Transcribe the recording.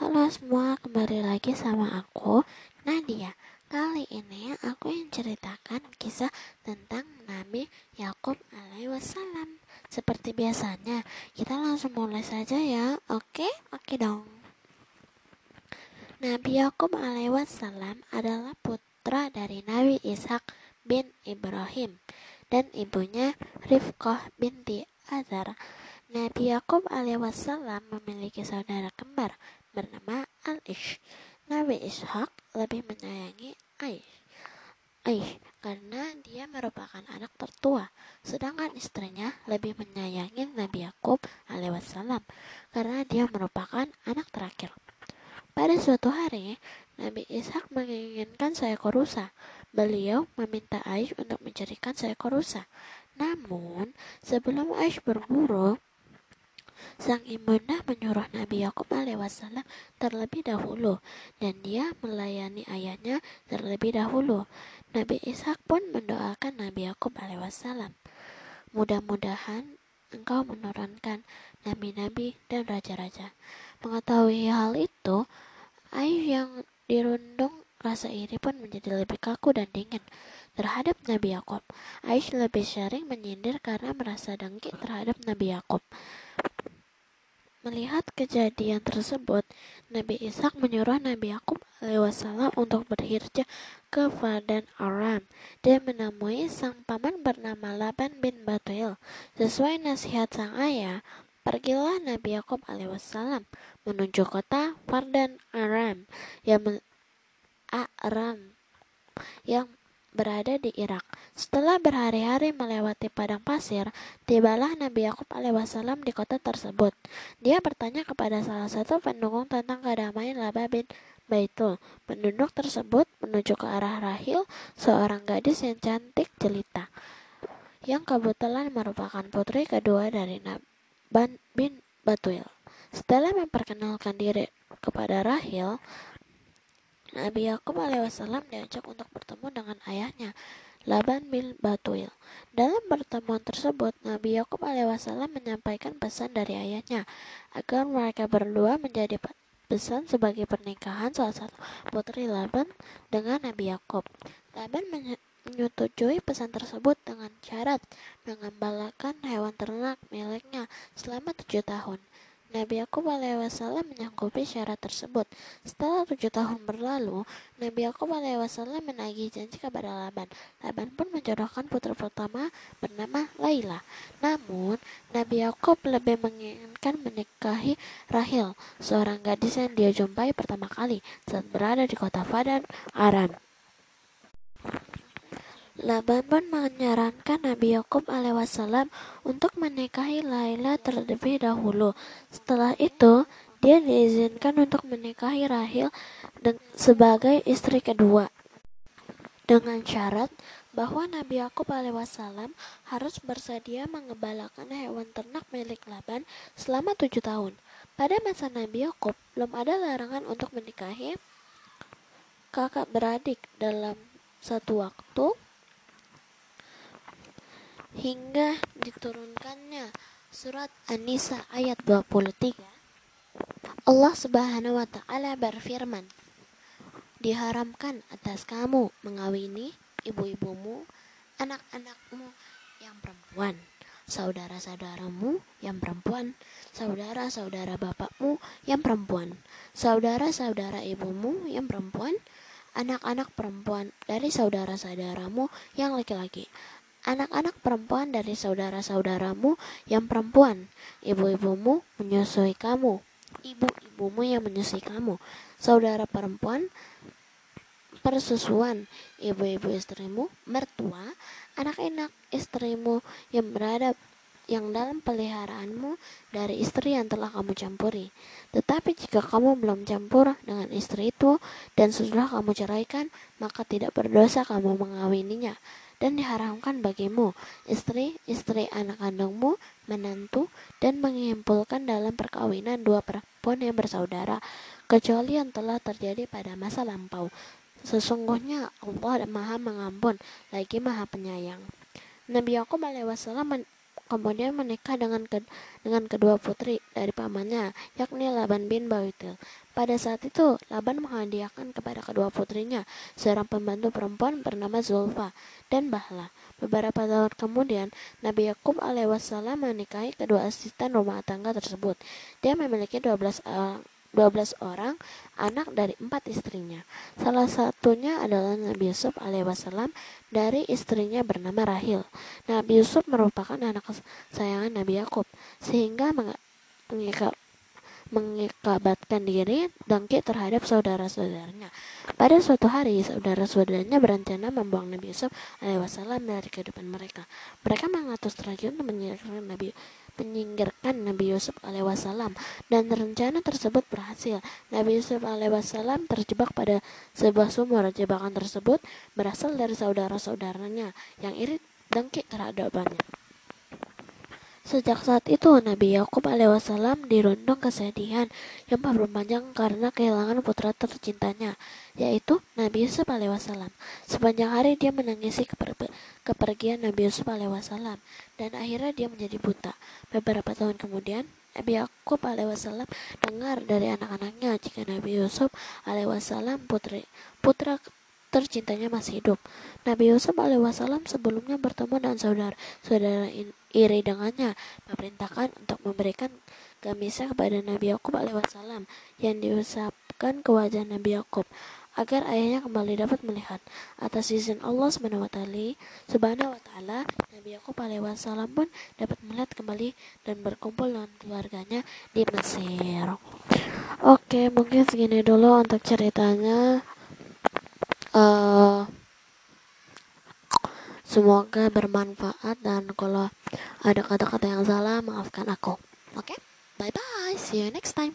Halo semua, kembali lagi sama aku, Nadia. Kali ini aku yang ceritakan kisah tentang Nabi Yakub alaihissalam. Seperti biasanya, kita langsung mulai saja ya. Oke, oke dong. Nabi Yakub alaihissalam adalah putra dari Nabi Ishak bin Ibrahim dan ibunya Rifqah binti Azar. Nabi Yakub alaihissalam memiliki saudara kembar bernama Al-Ish. Nabi Ishak lebih menyayangi Aish. Aish karena dia merupakan anak tertua, sedangkan istrinya lebih menyayangi Nabi Yakub alaihissalam karena dia merupakan anak terakhir. Pada suatu hari, Nabi Ishak menginginkan seekor rusa. Beliau meminta Aish untuk mencarikan seekor rusa. Namun, sebelum Aish berburu, Sang ibunda menyuruh Nabi Yakub alaihissalam terlebih dahulu dan dia melayani ayahnya terlebih dahulu. Nabi Ishak pun mendoakan Nabi Yakub alaihissalam. Mudah-mudahan engkau menurunkan nabi-nabi dan raja-raja. Mengetahui hal itu, Ayub yang dirundung rasa iri pun menjadi lebih kaku dan dingin terhadap Nabi Yakub. Aish lebih sering menyindir karena merasa dengki terhadap Nabi Yakub. Melihat kejadian tersebut, Nabi Ishak menyuruh Nabi Yakub alaihissalam untuk berhijrah ke Padan Aram dan menemui sang paman bernama Laban bin Batuil. Sesuai nasihat sang ayah, pergilah Nabi Yakub alaihissalam menuju kota Padan Aram yang Aram yang berada di Irak. Setelah berhari-hari melewati padang pasir, tibalah Nabi Yakub alaihissalam di kota tersebut. Dia bertanya kepada salah satu pendukung tentang kedamaian Laba bin Baitul. Penduduk tersebut menuju ke arah Rahil, seorang gadis yang cantik jelita, yang kebetulan merupakan putri kedua dari Naban bin Batuil. Setelah memperkenalkan diri kepada Rahil, Nabi Yakub alaihissalam diajak untuk bertemu dengan ayahnya, Laban bin Batuil. Dalam pertemuan tersebut, Nabi Yakub alaihissalam menyampaikan pesan dari ayahnya agar mereka berdua menjadi pesan sebagai pernikahan salah satu putri Laban dengan Nabi Yakub. Laban menyetujui pesan tersebut dengan syarat mengembalakan hewan ternak miliknya selama tujuh tahun. Nabi Yakub alaihissalam menyanggupi syarat tersebut. Setelah tujuh tahun berlalu, Nabi Yakub alaihissalam menagih janji kepada Laban. Laban pun menjodohkan putri pertama bernama Laila. Namun, Nabi Yakub lebih menginginkan menikahi Rahil, seorang gadis yang dia jumpai pertama kali saat berada di kota Fadan, Aram. Laban pun menyarankan Nabi Yakub alaihissalam untuk menikahi Laila terlebih dahulu. Setelah itu, dia diizinkan untuk menikahi Rahil sebagai istri kedua. Dengan syarat bahwa Nabi Yakub alaihissalam harus bersedia mengembalakan hewan ternak milik Laban selama tujuh tahun. Pada masa Nabi Yakub, belum ada larangan untuk menikahi kakak beradik dalam satu waktu hingga diturunkannya surat An-Nisa ayat 23 Allah Subhanahu wa taala berfirman Diharamkan atas kamu mengawini ibu-ibumu, anak-anakmu yang perempuan, saudara-saudaramu yang perempuan, saudara-saudara bapakmu yang perempuan, saudara-saudara ibumu yang perempuan, anak-anak perempuan dari saudara-saudaramu yang laki-laki, anak-anak perempuan dari saudara-saudaramu yang perempuan. Ibu-ibumu menyusui kamu. Ibu-ibumu yang menyusui kamu. Saudara perempuan persusuan. Ibu-ibu istrimu, mertua, anak-anak istrimu yang berada yang dalam peliharaanmu dari istri yang telah kamu campuri. Tetapi jika kamu belum campur dengan istri itu dan sudah kamu ceraikan, maka tidak berdosa kamu mengawininya dan diharamkan bagimu, istri, istri anak kandungmu, menantu, dan mengimpulkan dalam perkawinan dua perempuan yang bersaudara, kecuali yang telah terjadi pada masa lampau. Sesungguhnya Allah maha mengampun, lagi maha penyayang. Nabi Yakub alaihissalam kemudian menikah dengan ke, dengan kedua putri dari pamannya, yakni Laban bin Bautil. Pada saat itu, Laban menghadiahkan kepada kedua putrinya seorang pembantu perempuan bernama Zulfa dan Bahla. Beberapa tahun kemudian, Nabi Yakub alaihissalam menikahi kedua asisten rumah tangga tersebut. Dia memiliki 12 12 orang anak dari empat istrinya. Salah satunya adalah Nabi Yusuf alaihissalam dari istrinya bernama Rahil. Nabi Yusuf merupakan anak kesayangan Nabi Yakub sehingga mengikabatkan diri dengki terhadap saudara-saudaranya. Pada suatu hari, saudara-saudaranya berencana membuang Nabi Yusuf alaihissalam dari kehidupan mereka. Mereka mengatur strategi untuk menyingkirkan Nabi menyingkirkan Nabi Yusuf alaihissalam dan rencana tersebut berhasil. Nabi Yusuf alaihissalam terjebak pada sebuah sumur. Jebakan tersebut berasal dari saudara-saudaranya yang iri dengki terhadapnya. Sejak saat itu, Nabi Yakub alaihissalam dirundung kesedihan yang berpanjang karena kehilangan putra tercintanya, yaitu Nabi Yusuf alaihissalam. Sepanjang hari dia menangisi keper kepergian Nabi Yusuf alaihissalam dan akhirnya dia menjadi buta. Beberapa tahun kemudian, Nabi Yakub alaihissalam dengar dari anak-anaknya jika Nabi Yusuf alaihissalam putri putra tercintanya masih hidup. Nabi Yusuf alaihissalam sebelumnya bertemu dengan saudara-saudara iri dengannya, memerintahkan untuk memberikan gamisnya kepada Nabi Yakub alaihissalam yang diusapkan ke wajah Nabi Yakub agar ayahnya kembali dapat melihat. Atas izin Allah Subhanahu wa taala, Nabi Yakub alaihissalam pun dapat melihat kembali dan berkumpul dengan keluarganya di Mesir. Oke, mungkin segini dulu untuk ceritanya uh, semoga bermanfaat dan kalau ada kata-kata yang salah maafkan aku. Oke? Okay? bye bye see you next time